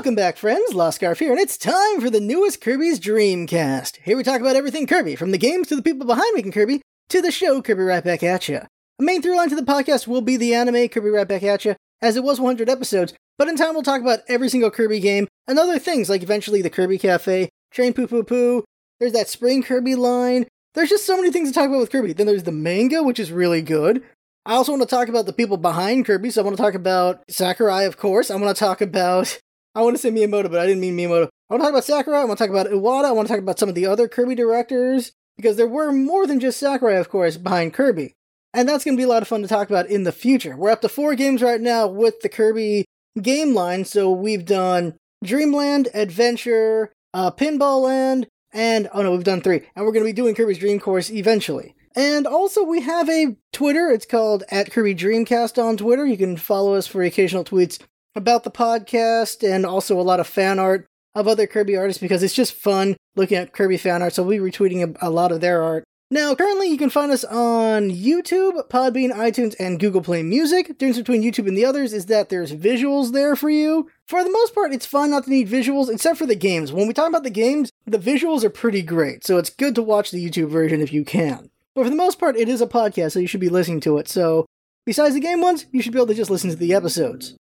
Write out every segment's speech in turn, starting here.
Welcome back, friends. Lost Scarf here, and it's time for the newest Kirby's Dreamcast. Here we talk about everything Kirby, from the games to the people behind making Kirby to the show Kirby Right Back At Ya. A main through line to the podcast will be the anime Kirby Right Back At Ya, as it was 100 episodes, but in time we'll talk about every single Kirby game and other things like eventually the Kirby Cafe, Train Pupupu, there's that Spring Kirby line. There's just so many things to talk about with Kirby. Then there's the manga, which is really good. I also want to talk about the people behind Kirby, so I want to talk about Sakurai, of course. I want to talk about I want to say Miyamoto, but I didn't mean Miyamoto. I want to talk about Sakurai. I want to talk about Iwata. I want to talk about some of the other Kirby directors because there were more than just Sakurai, of course, behind Kirby. And that's going to be a lot of fun to talk about in the future. We're up to four games right now with the Kirby game line. So we've done Dreamland, Adventure, uh, Pinball Land, and oh no, we've done three. And we're going to be doing Kirby's Dream Course eventually. And also, we have a Twitter. It's called at Kirby Dreamcast on Twitter. You can follow us for occasional tweets about the podcast and also a lot of fan art of other Kirby artists because it's just fun looking at Kirby fan art. So we'll be retweeting a, a lot of their art. Now, currently, you can find us on YouTube, Podbean, iTunes, and Google Play Music. The difference between YouTube and the others is that there's visuals there for you. For the most part, it's fun not to need visuals, except for the games. When we talk about the games, the visuals are pretty great, so it's good to watch the YouTube version if you can. But for the most part, it is a podcast, so you should be listening to it. So, besides the game ones, you should be able to just listen to the episodes.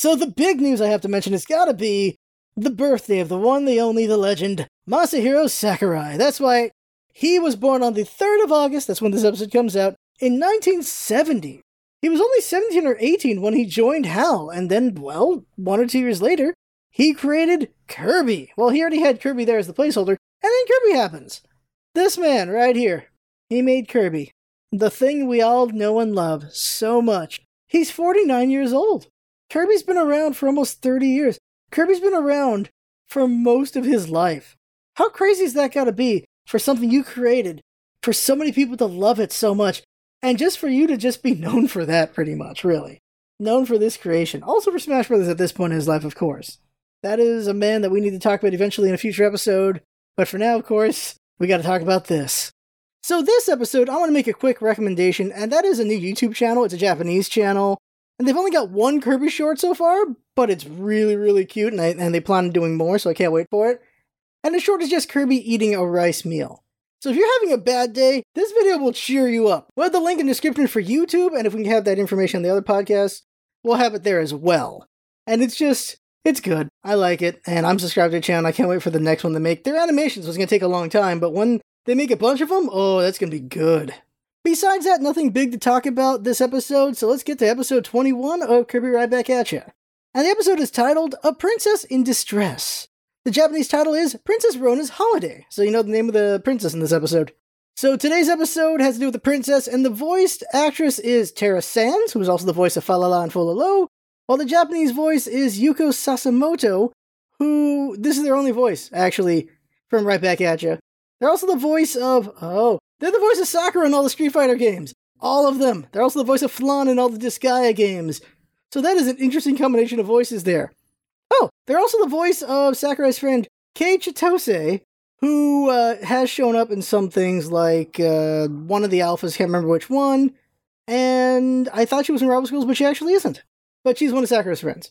So the big news I have to mention has gotta be the birthday of the one, the only, the legend, Masahiro Sakurai. That's why he was born on the 3rd of August, that's when this episode comes out, in 1970. He was only 17 or 18 when he joined HAL, and then, well, one or two years later, he created Kirby. Well, he already had Kirby there as the placeholder, and then Kirby happens. This man right here, he made Kirby. The thing we all know and love so much. He's 49 years old. Kirby's been around for almost 30 years. Kirby's been around for most of his life. How crazy is that gotta be for something you created, for so many people to love it so much, and just for you to just be known for that pretty much, really. Known for this creation. Also for Smash Brothers at this point in his life, of course. That is a man that we need to talk about eventually in a future episode. But for now, of course, we gotta talk about this. So, this episode, I want to make a quick recommendation, and that is a new YouTube channel. It's a Japanese channel. And they've only got one Kirby short so far, but it's really, really cute, and, I, and they plan on doing more, so I can't wait for it. And the short is just Kirby eating a rice meal. So if you're having a bad day, this video will cheer you up. We'll have the link in the description for YouTube, and if we can have that information on the other podcasts, we'll have it there as well. And it's just, it's good. I like it, and I'm subscribed to the channel. I can't wait for the next one to make. Their animations was to take a long time, but when they make a bunch of them, oh, that's to be good. Besides that, nothing big to talk about this episode, so let's get to episode 21 of Kirby Right Back At Ya. And the episode is titled A Princess in Distress. The Japanese title is Princess Rona's Holiday, so you know the name of the princess in this episode. So today's episode has to do with the princess, and the voiced actress is Tara Sands, who is also the voice of Falala and Fololo, while the Japanese voice is Yuko Sasamoto, who this is their only voice, actually, from Right Back At Ya. They're also the voice of oh, they're the voice of Sakura in all the Street Fighter games. All of them. They're also the voice of Flonne in all the Disgaea games. So that is an interesting combination of voices there. Oh, they're also the voice of Sakura's friend Kei Chitose, who uh, has shown up in some things like uh, one of the alphas, can't remember which one, and I thought she was in Rival Schools, but she actually isn't. But she's one of Sakura's friends.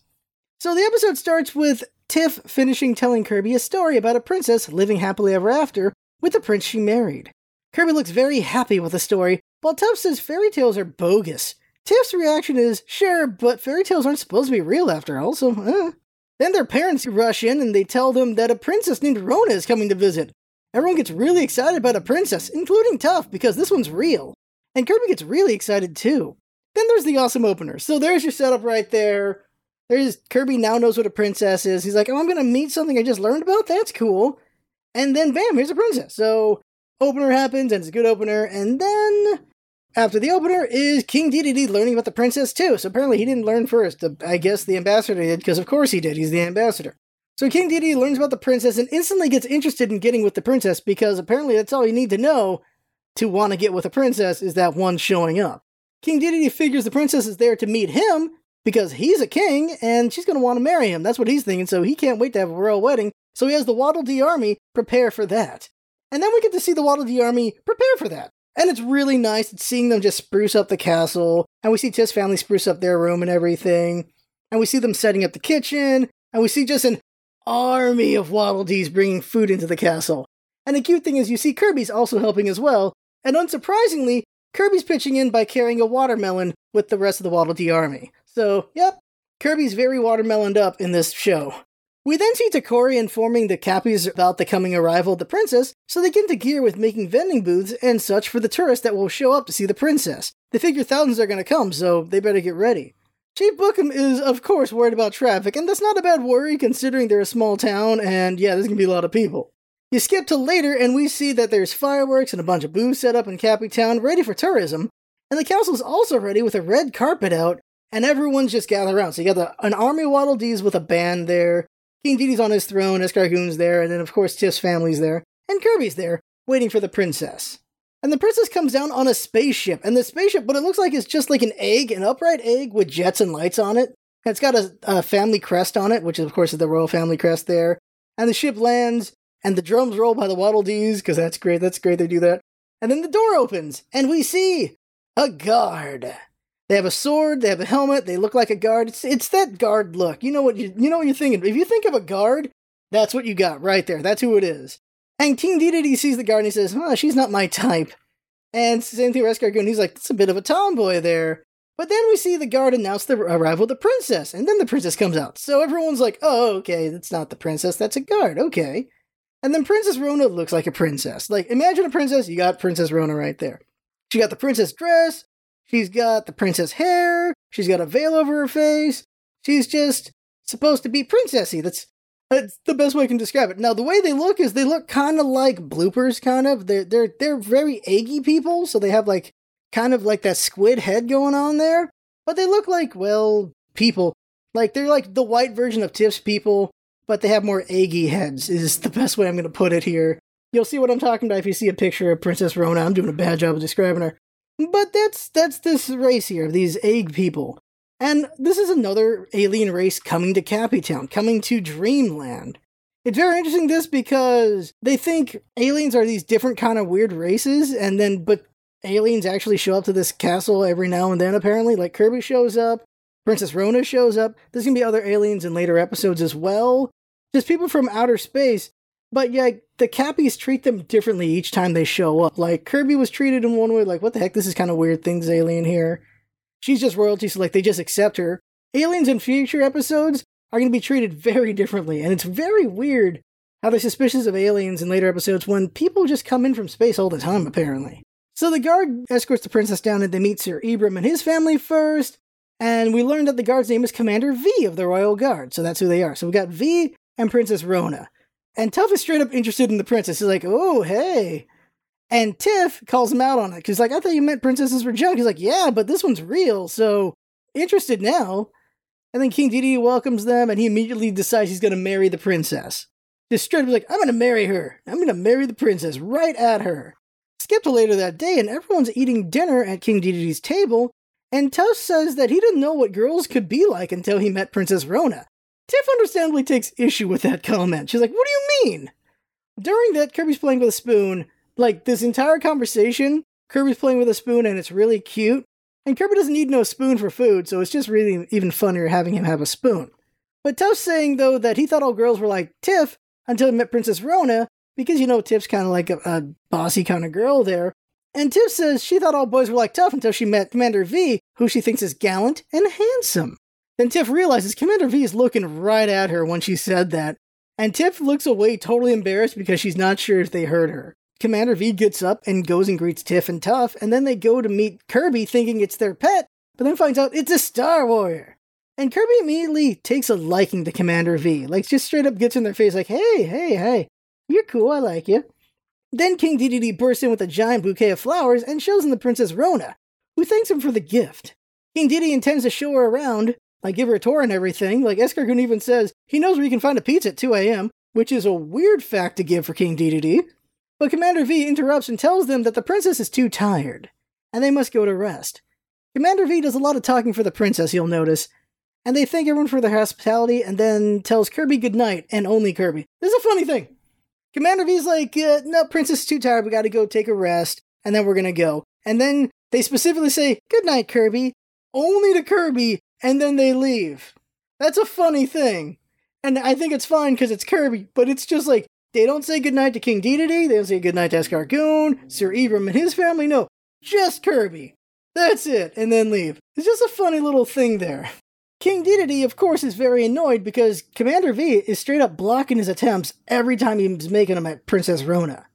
So the episode starts with Tiff finishing telling Kirby a story about a princess living happily ever after with the prince she married. Kirby looks very happy with the story, while Tiff says fairy tales are bogus. Tiff's reaction is, sure, but fairy tales aren't supposed to be real after all, so eh. Then their parents rush in and they tell them that a princess named Rona is coming to visit. Everyone gets really excited about a princess, including Tuff, because this one's real. And Kirby gets really excited too. Then there's the awesome opener. So there's your setup right there. There's Kirby now knows what a princess is. He's like, oh, I'm gonna meet something I just learned about? That's cool. And then bam, here's a princess. So opener happens, and it's a good opener, and then after the opener is King Dedede learning about the princess too. So apparently he didn't learn first. I guess the ambassador did, because of course he did. He's the ambassador. So King Dedede learns about the princess and instantly gets interested in getting with the princess because apparently that's all you need to know to want to get with a princess is that one showing up. King Dedede figures the princess is there to meet him because he's a king and she's going to want to marry him. That's what he's thinking, so he can't wait to have a royal wedding. So he has the Waddle Dee army prepare for that. And then we get to see the Waddle Dee army prepare for that. And it's really nice seeing them just spruce up the castle. And we see Tiff's family spruce up their room and everything. And we see them setting up the kitchen. And we see just an army of Waddle Dees bringing food into the castle. And the cute thing is, you see Kirby's also helping as well, and unsurprisingly, Kirby's pitching in by carrying a watermelon with the rest of the Waddle Dee army. So, yep, Kirby's very watermeloned up in this show. We then see Tokkori informing the Cappies about the coming arrival of the princess, so they get into gear with making vending booths and such for the tourists that will show up to see the princess. They figure thousands are going to come, so they better get ready. Chief Bookem is, of course, worried about traffic, and that's not a bad worry considering they're a small town, and yeah, there's gonna be a lot of people. You skip to later, and we see that there's fireworks and a bunch of booths set up in Cappy Town ready for tourism, and the castle's also ready with a red carpet out, and everyone's just gathered around. So you got the, an army Waddle Dees with a band there, King on his throne, Escargoon's there, and then of course Tiff's family's there, and Kirby's there, waiting for the princess. And the princess comes down on a spaceship, and the spaceship, what it looks like is just like an egg, an upright egg with jets and lights on it. And it's got a, a family crest on it, which of course is the royal family crest there. And the ship lands, and the drums roll by the Waddle Dees, because that's great, that's great they do that. And then the door opens, and we see a guard. They have a sword, they have a helmet, they look like a guard. It's it's that guard look. You know what you you know what you're thinking. If you think of a guard, that's what you got right there. That's who it is. And King Dedede sees the guard and he says, Oh, she's not my type. And same thing with Escargoon, he's like, It's a bit of a tomboy there. But then we see the guard announce the arrival of the princess, and then the princess comes out. So everyone's like, oh, okay, that's not the princess, that's a guard, okay. And then Princess Rona looks like a princess. Like, imagine a princess, you got Princess Rona right there. She got the princess dress, She's got the princess hair. She's got a veil over her face. She's just supposed to be princessy. That's that's the best way I can describe it. Now, the way they look is they look kind of like bloopers, kind of. They're they're they're very eggy people, so they have like kind of like that squid head going on there. But they look like well people. Like they're like the white version of Tiff's people, but they have more eggy heads. Is the best way I'm going to put it here. You'll see what I'm talking about if you see a picture of Princess Rona. I'm doing a bad job of describing her. But that's that's this race here, these egg people. And this is another alien race coming to Cappy Town, coming to Dreamland. It's very interesting this because they think aliens are these different kind of weird races, and then but aliens actually show up to this castle every now and then, apparently. Like Kirby shows up, Princess Rona shows up. There's gonna be other aliens in later episodes as well. Just people from outer space but yeah, the Cappies treat them differently each time they show up. Like Kirby was treated in one way, like what the heck, this is kind of weird. Things alien here. She's just royalty, so like they just accept her. Aliens in future episodes are going to be treated very differently, and it's very weird how they're suspicious of aliens in later episodes when people just come in from space all the time, apparently. So the guard escorts the princess down and they meet Sir Ebrum and his family first, and we learn that the guard's name is Commander V of the Royal Guard, so that's who they are. So we've got V and Princess Rona. And Tuff is straight up interested in the princess. He's like, oh, hey. And Tiff calls him out on it. Cause like, I thought you meant princesses were junk. He's like, yeah, but this one's real. So interested now. And then King Dedede welcomes them and he immediately decides he's going to marry the princess. Just straight up like, I'm going to marry her. I'm going to marry the princess right at her. Skip to later that day and everyone's eating dinner at King Dedede's table. And Tuff says that he didn't know what girls could be like until he met Princess Rona. Tiff understandably takes issue with that comment. She's like, What do you mean? During that, Kirby's playing with a spoon. Like, this entire conversation, Kirby's playing with a spoon and it's really cute. And Kirby doesn't need no spoon for food, so it's just really even funnier having him have a spoon. But Tuff's saying, though, that he thought all girls were like Tiff until he met Princess Rona, because, you know, Tiff's kind of like a, a bossy kind of girl there. And Tiff says she thought all boys were like Tuff until she met Commander V, who she thinks is gallant and handsome. Then Tiff realizes Commander V is looking right at her when she said that, and Tiff looks away totally embarrassed because she's not sure if they heard her. Commander V gets up and goes and greets Tiff and Tuff, and then they go to meet Kirby thinking it's their pet, but then finds out it's a Star Warrior. And Kirby immediately takes a liking to Commander V, like just straight up gets in their face like, hey, hey, hey, you're cool, I like you. Then King Dedede bursts in with a giant bouquet of flowers and shows him the Princess Rona, who thanks him for the gift. King Dedede intends to show her around, like give her a tour and everything. Like Escargoon even says he knows where you can find a pizza at 2 a.m., which is a weird fact to give for King Dedede. But Commander V interrupts and tells them that the princess is too tired, and they must go to rest. Commander V does a lot of talking for the princess, you'll notice, and they thank everyone for their hospitality and then tells Kirby goodnight, and only Kirby. This is a funny thing. Commander V's like, uh, no, princess is too tired, we gotta go take a rest, and then we're gonna go. And then they specifically say, good night, Kirby, only to Kirby, and then they leave. That's a funny thing. And I think it's fine because it's Kirby, but it's just like they don't say goodnight to King Dedede, they don't say goodnight to Escargoon, Sir Ebrum and his family. No, just Kirby. That's it, and then leave. It's just a funny little thing there. King Dedede, of course, is very annoyed because Commander V is straight up blocking his attempts every time he's making them at Princess Rona.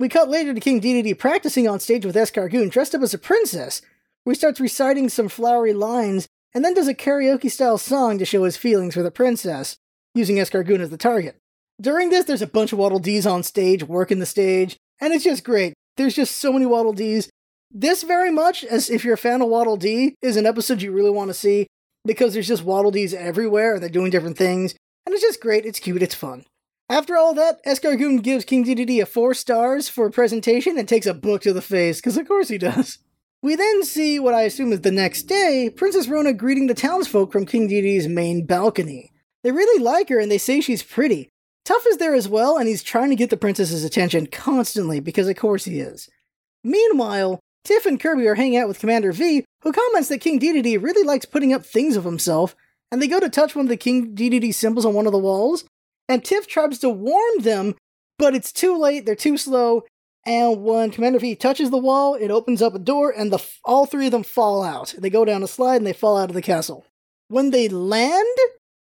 We cut later to King Dedede practicing on stage with Escargoon dressed up as a princess, where he starts reciting some flowery lines and then does a karaoke style song to show his feelings for the princess, using Escargoon as the target. During this, there's a bunch of Waddle Dees on stage, working the stage, and it's just great. There's just so many Waddle Dees. This very much, as if you're a fan of Waddle Dee, is an episode you really want to see because there's just Waddle Dees everywhere and they're doing different things, and it's just great, it's cute, it's fun. After all that, Escargoon gives King Dedede a four stars for presentation and takes a book to the face, because of course he does. We then see what I assume is the next day Princess Rona greeting the townsfolk from King Dedede's main balcony. They really like her and they say she's pretty. Tuff is there as well, and he's trying to get the princess's attention constantly because, of course, he is. Meanwhile, Tiff and Kirby are hanging out with Commander V, who comments that King Dedede really likes putting up things of himself, and they go to touch one of the King Dedede symbols on one of the walls, and Tiff tries to warn them, but it's too late, they're too slow, and when Commander V touches the wall, it opens up a door, and the all three of them fall out. They go down a slide and they fall out of the castle. When they land,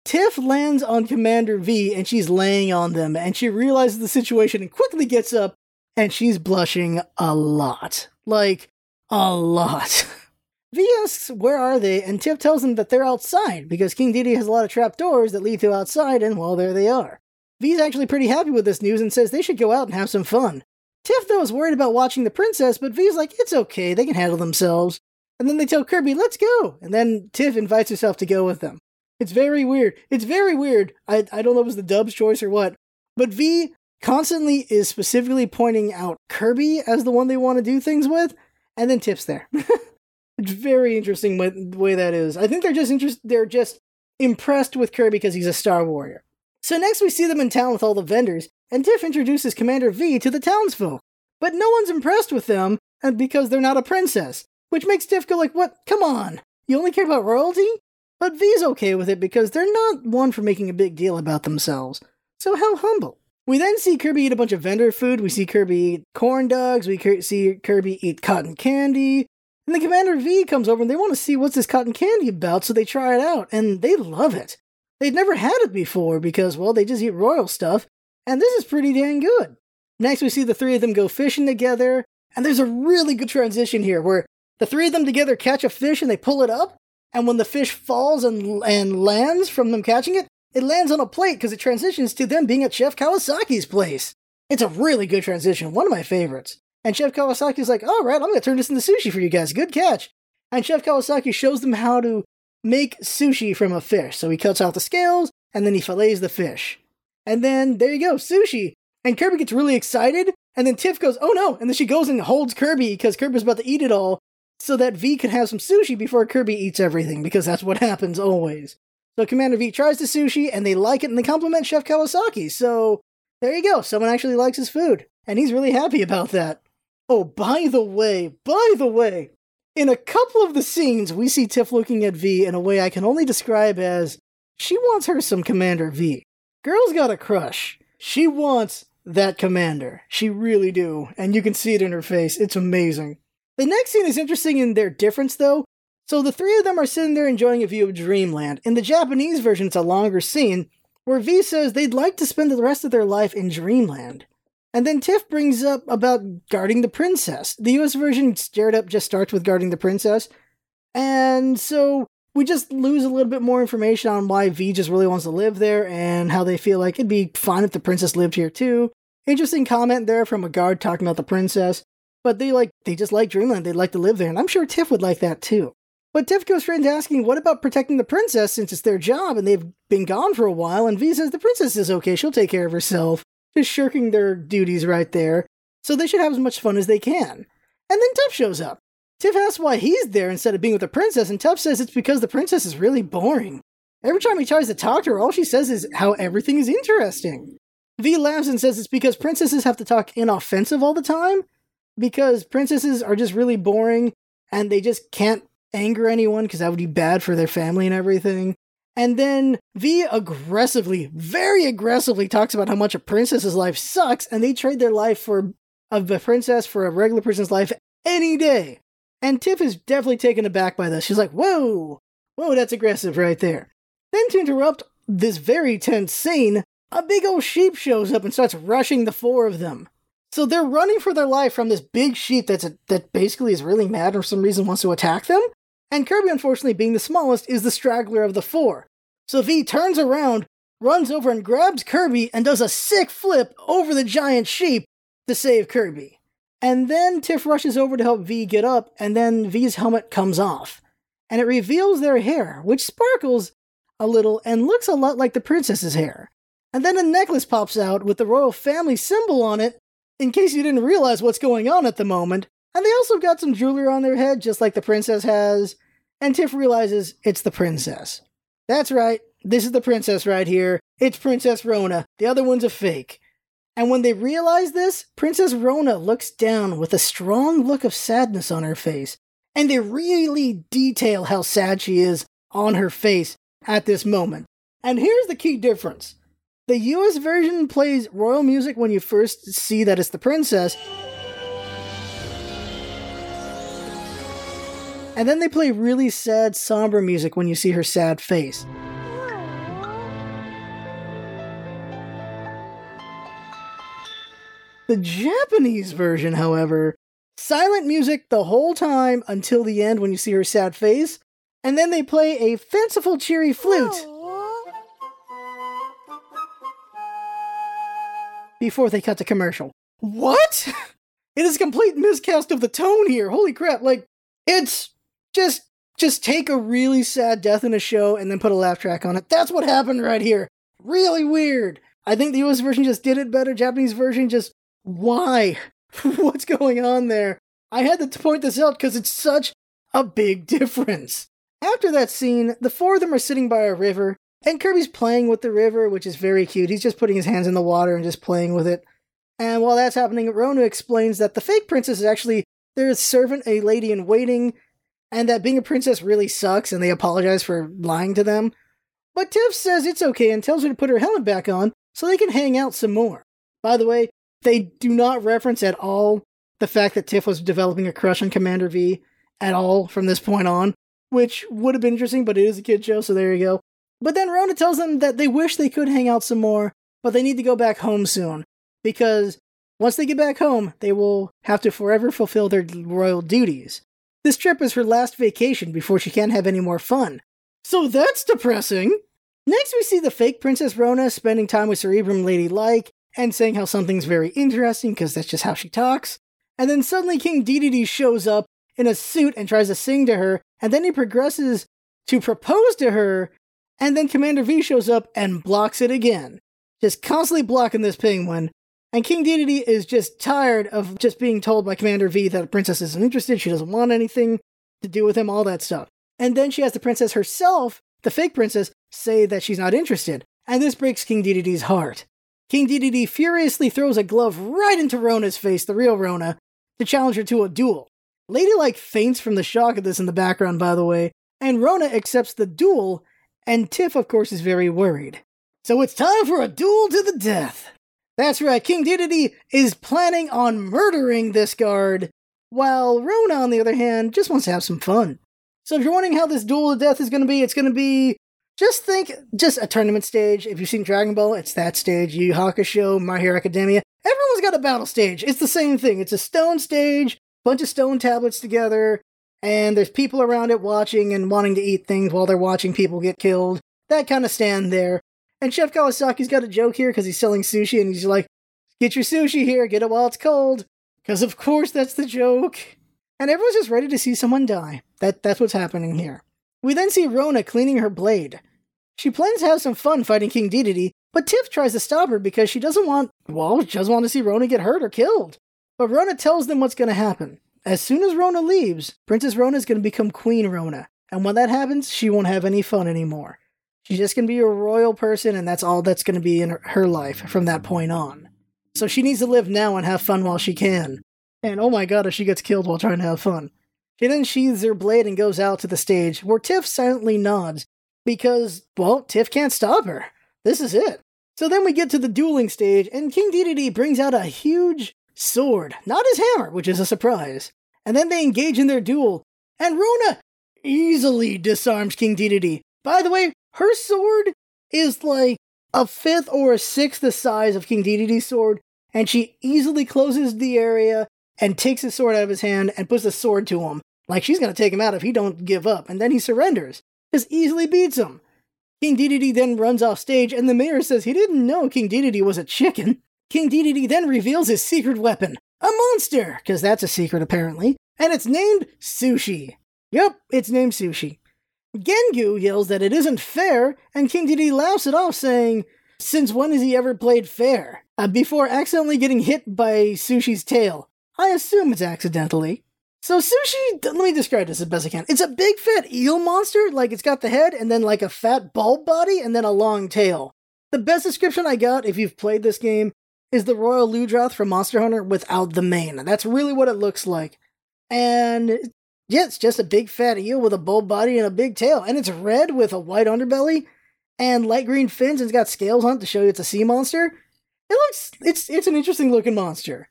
Tiff lands on Commander V and she's laying on them, and she realizes the situation and quickly gets up, and she's blushing a lot. Like, a lot. V asks, Where are they? And Tiff tells them that they're outside because King Dedede has a lot of trap doors that lead to outside, and well, there they are. V's actually pretty happy with this news and says they should go out and have some fun. Tiff, though, is worried about watching the princess, but V's like, It's okay, they can handle themselves. And then they tell Kirby, Let's go. And then Tiff invites herself to go with them. It's very weird. It's very weird. I, I don't know if it was the dub's choice or what, but V constantly is specifically pointing out Kirby as the one they want to do things with, and then Tiff's there. it's very interesting the way that is. I think they're just interest, They're just impressed with Kirby because he's a Star Warrior. So next we see them in town with all the vendors, and Tiff introduces Commander V to the townsfolk. But no one's impressed with them, because they're not a princess, which makes Tiff go like, "What? Come on! You only care about royalty? But V's okay with it because they're not one for making a big deal about themselves. So how humble. We then see Kirby eat a bunch of vendor food. We see Kirby eat corn dogs. We see Kirby eat cotton candy. And the Commander V comes over and they want to see what's this cotton candy about, so they try it out, and they love it. They'd never had it before because, well, they just eat royal stuff, and this is pretty dang good. Next, we see the three of them go fishing together, and there's a really good transition here where the three of them together catch a fish and they pull it up, and when the fish falls and, and lands from them catching it, it lands on a plate because it transitions to them being at Chef Kawasaki's place. It's a really good transition, one of my favorites. And Chef Kawasaki's like, all right, I'm going to turn this into sushi for you guys. Good catch. And Chef Kawasaki shows them how to make sushi from a fish. So he cuts out the scales and then he fillets the fish. And then there you go, sushi. And Kirby gets really excited. And then Tiff goes, oh no. And then she goes and holds Kirby because Kirby's about to eat it all so that V can have some sushi before Kirby eats everything, because that's what happens always. So Commander V tries the sushi, and they like it, and they compliment Chef Kawasaki. So there you go. Someone actually likes his food, and he's really happy about that. Oh, by the way, by the way, in a couple of the scenes, we see Tiff looking at V in a way I can only describe as she wants her some Commander V. Girl's got a crush. She wants that commander. She really do, and you can see it in her face. It's amazing. The next scene is interesting in their difference, though. So the three of them are sitting there enjoying a view of Dreamland. In the Japanese version, it's a longer scene where V says they'd like to spend the rest of their life in Dreamland. And then Tiff brings up about guarding the princess. The US version, Stirred Up, just starts with guarding the princess. And so we just lose a little bit more information on why V just really wants to live there and how they feel like it'd be fine if the princess lived here too. Interesting comment there from a guard talking about the princess. But they like they just like Dreamland. They'd like to live there, and I'm sure Tiff would like that too. But Tiff goes straight into asking, what about protecting the princess since it's their job and they've been gone for a while? And V says the princess is okay, she'll take care of herself. Just shirking their duties right there. So they should have as much fun as they can. And then Tiff shows up. Tiff asks why he's there instead of being with the princess, and Tuff says it's because the princess is really boring. Every time he tries to talk to her, all she says is how everything is interesting. V laughs and says it's because princesses have to talk inoffensive all the time, because princesses are just really boring and they just can't anger anyone because that would be bad for their family and everything. And then V aggressively, very aggressively talks about how much a princess's life sucks, and they trade their life for of a princess for a regular person's life any day. And Tiff is definitely taken aback by this. She's like, whoa, whoa, that's aggressive right there. Then to interrupt this very tense scene, a big old sheep shows up and starts rushing the four of them. So they're running for their life from this big sheep that's a, that basically is really mad and for some reason wants to attack them. And Kirby, unfortunately, being the smallest, is the straggler of the four. So V turns around, runs over and grabs Kirby and does a sick flip over the giant sheep to save Kirby. And then Tiff rushes over to help V get up, and then V's helmet comes off. And it reveals their hair, which sparkles a little and looks a lot like the princess's hair. And then a necklace pops out with the royal family symbol on it, in case you didn't realize what's going on at the moment. And they also got some jewelry on their head, just like the princess has. And Tiff realizes it's the princess. That's right, this is the princess right here. It's Princess Rona. The other one's a fake. And when they realize this, Princess Rona looks down with a strong look of sadness on her face. And they really detail how sad she is on her face at this moment. And here's the key difference the US version plays royal music when you first see that it's the princess. And then they play really sad, somber music when you see her sad face. The Japanese version, however, silent music the whole time until the end when you see her sad face, and then they play a fanciful, cheery flute. Before they cut to commercial. What? It is a complete miscast of the tone here. Holy crap. Like, it's just just take a really sad death in a show and then put a laugh track on it. That's what happened right here. Really weird. I think the US version just did it better. Japanese version just why? What's going on there? I had to point this out because it's such a big difference. After that scene, the four of them are sitting by a river, and Kirby's playing with the river, which is very cute. He's just putting his hands in the water and just playing with it. And while that's happening, Rona explains that the fake princess is actually their servant, a lady in waiting, and that being a princess really sucks, and they apologize for lying to them. But Tiff says it's okay and tells her to put her helmet back on so they can hang out some more. By the way, they do not reference at all the fact that Tiff was developing a crush on Commander V at all from this point on, which would have been interesting, but it is a kid show, so there you go. But then Rona tells them that they wish they could hang out some more, but they need to go back home soon, because once they get back home, they will have to forever fulfill their royal duties. This trip is her last vacation before she can't have any more fun. So that's depressing. Next, we see the fake Princess Rona spending time with Sir Ebrum Lady Like and saying how something's very interesting because that's just how she talks. And then suddenly King Dedede shows up in a suit and tries to sing to her, and then he progresses to propose to her, and then Commander V shows up and blocks it again. Just constantly blocking this penguin. And King Dedede is just tired of just being told by Commander V that the princess isn't interested, she doesn't want anything to do with him, all that stuff. And then she has the princess herself, the fake princess, say that she's not interested. And this breaks King Dedede's heart. King Dedede furiously throws a glove right into Rona's face, the real Rona, to challenge her to a duel. Ladylike faints from the shock of this in the background, by the way, and Rona accepts the duel, and Tiff, of course, is very worried. So it's time for a duel to the death. That's right, King Dedede is planning on murdering this guard, while Rona, on the other hand, just wants to have some fun. So if you're wondering how this duel to death is going to be, it's going to be just think, just a tournament stage. If you've seen Dragon Ball, it's that stage. Yu Hakusho, My Hero Academia. Everyone's got a battle stage. It's the same thing. It's a stone stage, bunch of stone tablets together, and there's people around it watching and wanting to eat things while they're watching people get killed. That kind of stand there. And Chef Kawasaki's got a joke here because he's selling sushi and he's like, get your sushi here, get it while it's cold. Because of course that's the joke. And everyone's just ready to see someone die. That, that's what's happening here. We then see Rona cleaning her blade. She plans to have some fun fighting King Dedede, but Tiff tries to stop her because she doesn't want, well, she doesn't want to see Rona get hurt or killed. But Rona tells them what's going to happen. As soon as Rona leaves, Princess Rona is going to become Queen Rona. And when that happens, she won't have any fun anymore. She's just going to be a royal person, and that's all that's going to be in her life from that point on. So she needs to live now and have fun while she can. And oh my god, if she gets killed while trying to have fun. She then sheathes her blade and goes out to the stage, where Tiff silently nods, because, well, Tiff can't stop her. This is it. So then we get to the dueling stage, and King Dedede brings out a huge sword, not his hammer, which is a surprise. And then they engage in their duel, and Rona easily disarms King Dedede. By the way, her sword is like a fifth or a sixth the size of King Dedede's sword, and she easily closes the area and takes his sword out of his hand and puts the sword to him. Like she's gonna take him out if he don't give up, and then he surrenders. Just easily beats him. King Dedede then runs off stage, and the mayor says he didn't know King Dedede was a chicken. King Dedede then reveals his secret weapon, a monster, because that's a secret apparently, and it's named Sushi. Yep, it's named Sushi. Gengu yells that it isn't fair, and King Dedede laughs it off, saying, Since when has he ever played fair? Uh, before accidentally getting hit by Sushi's tail. I assume it's accidentally. So sushi, let me describe this as best I can. It's a big fat eel monster, like it's got the head and then like a fat bulb body and then a long tail. The best description I got, if you've played this game, is the Royal Ludroth from Monster Hunter without the mane. That's really what it looks like. And yeah, it's just a big fat eel with a bulb body and a big tail. And it's red with a white underbelly and light green fins and it's got scales on it to show you it's a sea monster. It looks it's it's an interesting looking monster.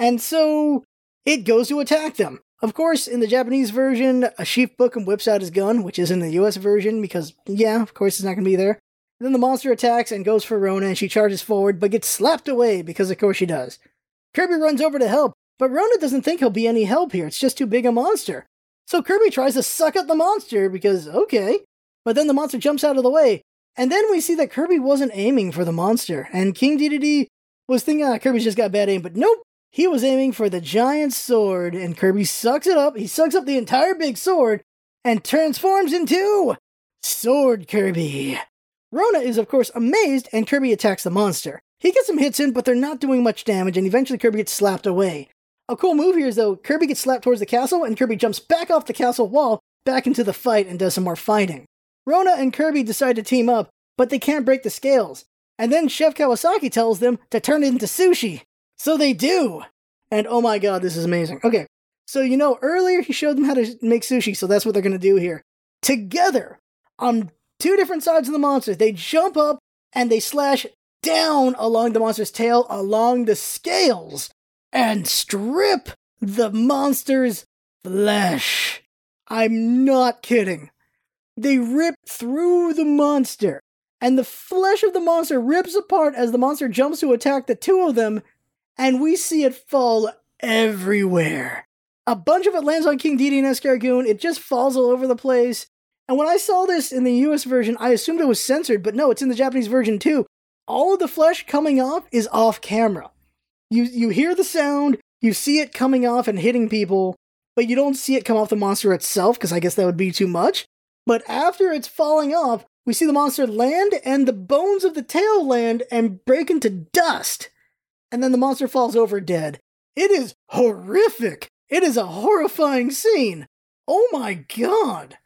And so it goes to attack them. Of course, in the Japanese version, a sheep and whips out his gun, which is in the US version because, yeah, of course it's not going to be there. then the monster attacks and goes for Rona, and she charges forward, but gets slapped away because, of course, she does. Kirby runs over to help, but Rona doesn't think he'll be any help here. It's just too big a monster. So Kirby tries to suck at the monster because, okay. But then the monster jumps out of the way, and then we see that Kirby wasn't aiming for the monster, and King Dedede was thinking, ah, Kirby's just got bad aim, but nope, he was aiming for the giant sword, and Kirby sucks it up. He sucks up the entire big sword and transforms into Sword Kirby. Rona is, of course, amazed, and Kirby attacks the monster. He gets some hits in, but they're not doing much damage, and eventually Kirby gets slapped away. A cool move here is, though, Kirby gets slapped towards the castle, and Kirby jumps back off the castle wall, back into the fight, and does some more fighting. Rona and Kirby decide to team up, but they can't break the scales. And then Chef Kawasaki tells them to turn it into sushi. So they do. And oh my god, this is amazing. Okay, so you know, earlier he showed them how to make sushi, so that's what they're to do here. Together, on two different sides of the monster, they jump up and they slash down along the monster's tail, along the scales, and strip the monster's flesh. I'm not kidding. They rip through the monster, and the flesh of the monster rips apart as the monster jumps to attack the two of them and we see it fall everywhere. A bunch of it lands on King Dedede and Escargoon. It just falls all over the place. And when I saw this in the US version, I assumed it was censored, but no, it's in the Japanese version too. All of the flesh coming off is off camera. You you hear the sound, you see it coming off and hitting people, but you don't see it come off the monster itself because I guess that would be too much. But after it's falling off, we see the monster land and the bones of the tail land and break into dust and then the monster falls over dead. It is horrific. It is a horrifying scene. Oh my god.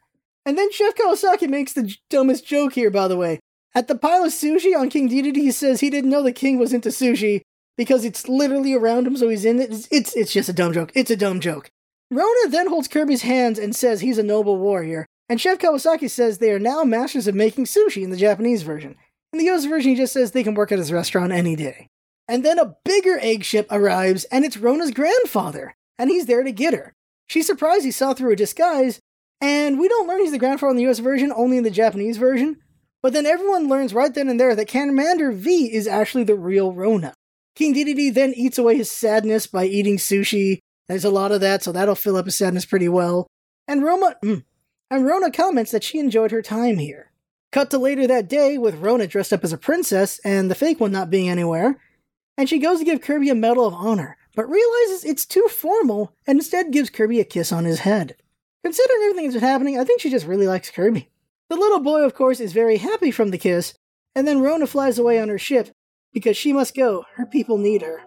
And then Chef Kawasaki makes the dumbest joke here, by the way. At the pile of sushi on King Dedede, he says he didn't know the king was into sushi because it's literally around him, so he's in it. It's, it's, it's just a dumb joke. It's a dumb joke. Rona then holds Kirby's hands and says he's a noble warrior, and Chef Kawasaki says they are now masters of making sushi in the Japanese version. In the US version, he just says they can work at his restaurant any day. And then a bigger egg ship arrives, and it's Rona's grandfather, and he's there to get her. She's surprised he saw through a disguise, and we don't learn he's the grandfather in the US version, only in the Japanese version. But then everyone learns right then and there that Commander V is actually the real Rona. King Dedede then eats away his sadness by eating sushi. There's a lot of that, so that'll fill up his sadness pretty well. And Roma, mm, and Rona comments that she enjoyed her time here. Cut to later that day with Rona dressed up as a princess and the fake one not being anywhere and she goes to give Kirby a Medal of Honor, but realizes it's too formal and instead gives Kirby a kiss on his head. Considering everything that's been happening, I think she just really likes Kirby. The little boy, of course, is very happy from the kiss, and then Rona flies away on her ship because she must go. Her people need her.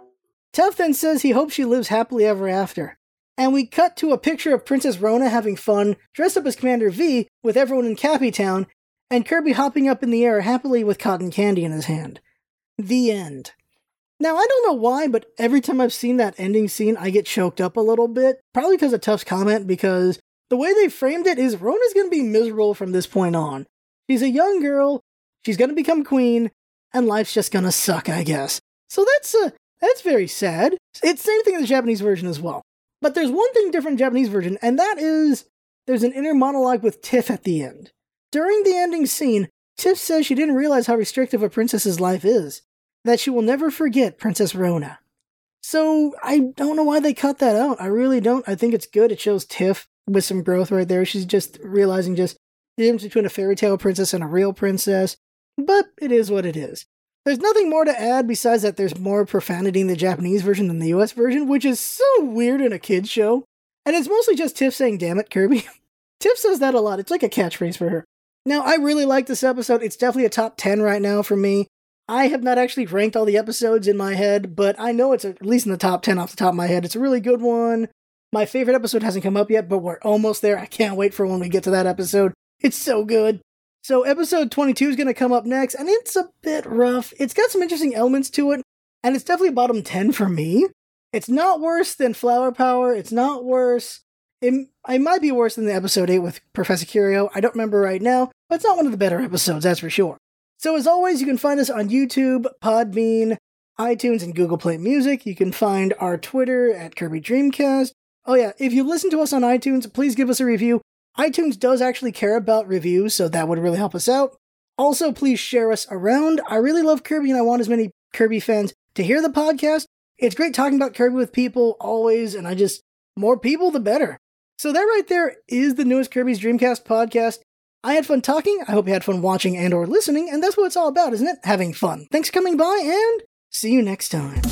Tuff then says he hopes she lives happily ever after. And we cut to a picture of Princess Rona having fun, dressed up as Commander V, with everyone in Cappy Town, and Kirby hopping up in the air happily with cotton candy in his hand. The end. Now, I don't know why, but every time I've seen that ending scene, I get choked up a little bit. Probably because of Tuff's comment, because the way they framed it is Rona's going to be miserable from this point on. She's a young girl, she's gonna become queen, and life's just gonna suck, I guess. So that's uh, that's very sad. It's the same thing in the Japanese version as well. But there's one thing different in the Japanese version, and that is there's an inner monologue with Tiff at the end. During the ending scene, Tiff says she didn't realize how restrictive a princess's life is, that she will never forget Princess Rona. So I don't know why they cut that out. I really don't. I think it's good. It shows Tiff with some growth right there. She's just realizing just the difference between a fairy tale princess and a real princess. But it is what it is. There's nothing more to add besides that there's more profanity in the Japanese version than the US version, which is so weird in a kid's show. And it's mostly just Tiff saying, damn it, Kirby. Tiff says that a lot. It's like a catchphrase for her. Now, I really like this episode. It's definitely a top 10 right now for me. I have not actually ranked all the episodes in my head, but I know it's at least in the top 10 off the top of my head. It's a really good one. My favorite episode hasn't come up yet, but we're almost there. I can't wait for when we get to that episode. It's so good. So, episode 22 is going to come up next, and it's a bit rough. It's got some interesting elements to it, and it's definitely bottom 10 for me. It's not worse than Flower Power. It's not worse. It, it might be worse than the episode 8 with Professor Curio. I don't remember right now, but it's not one of the better episodes, that's for sure. So, as always, you can find us on YouTube, Podbean, iTunes, and Google Play Music. You can find our Twitter at Kirby Dreamcast. Oh, yeah, if you listen to us on iTunes, please give us a review. iTunes does actually care about reviews, so that would really help us out. Also, please share us around. I really love Kirby, and I want as many Kirby fans to hear the podcast. It's great talking about Kirby with people always, and I just, more people, the better. So, that right there is the newest Kirby's Dreamcast podcast. I had fun talking. I hope you had fun watching and or listening, and that's what it's all about, isn't it? Having fun. Thanks for coming by and see you next time.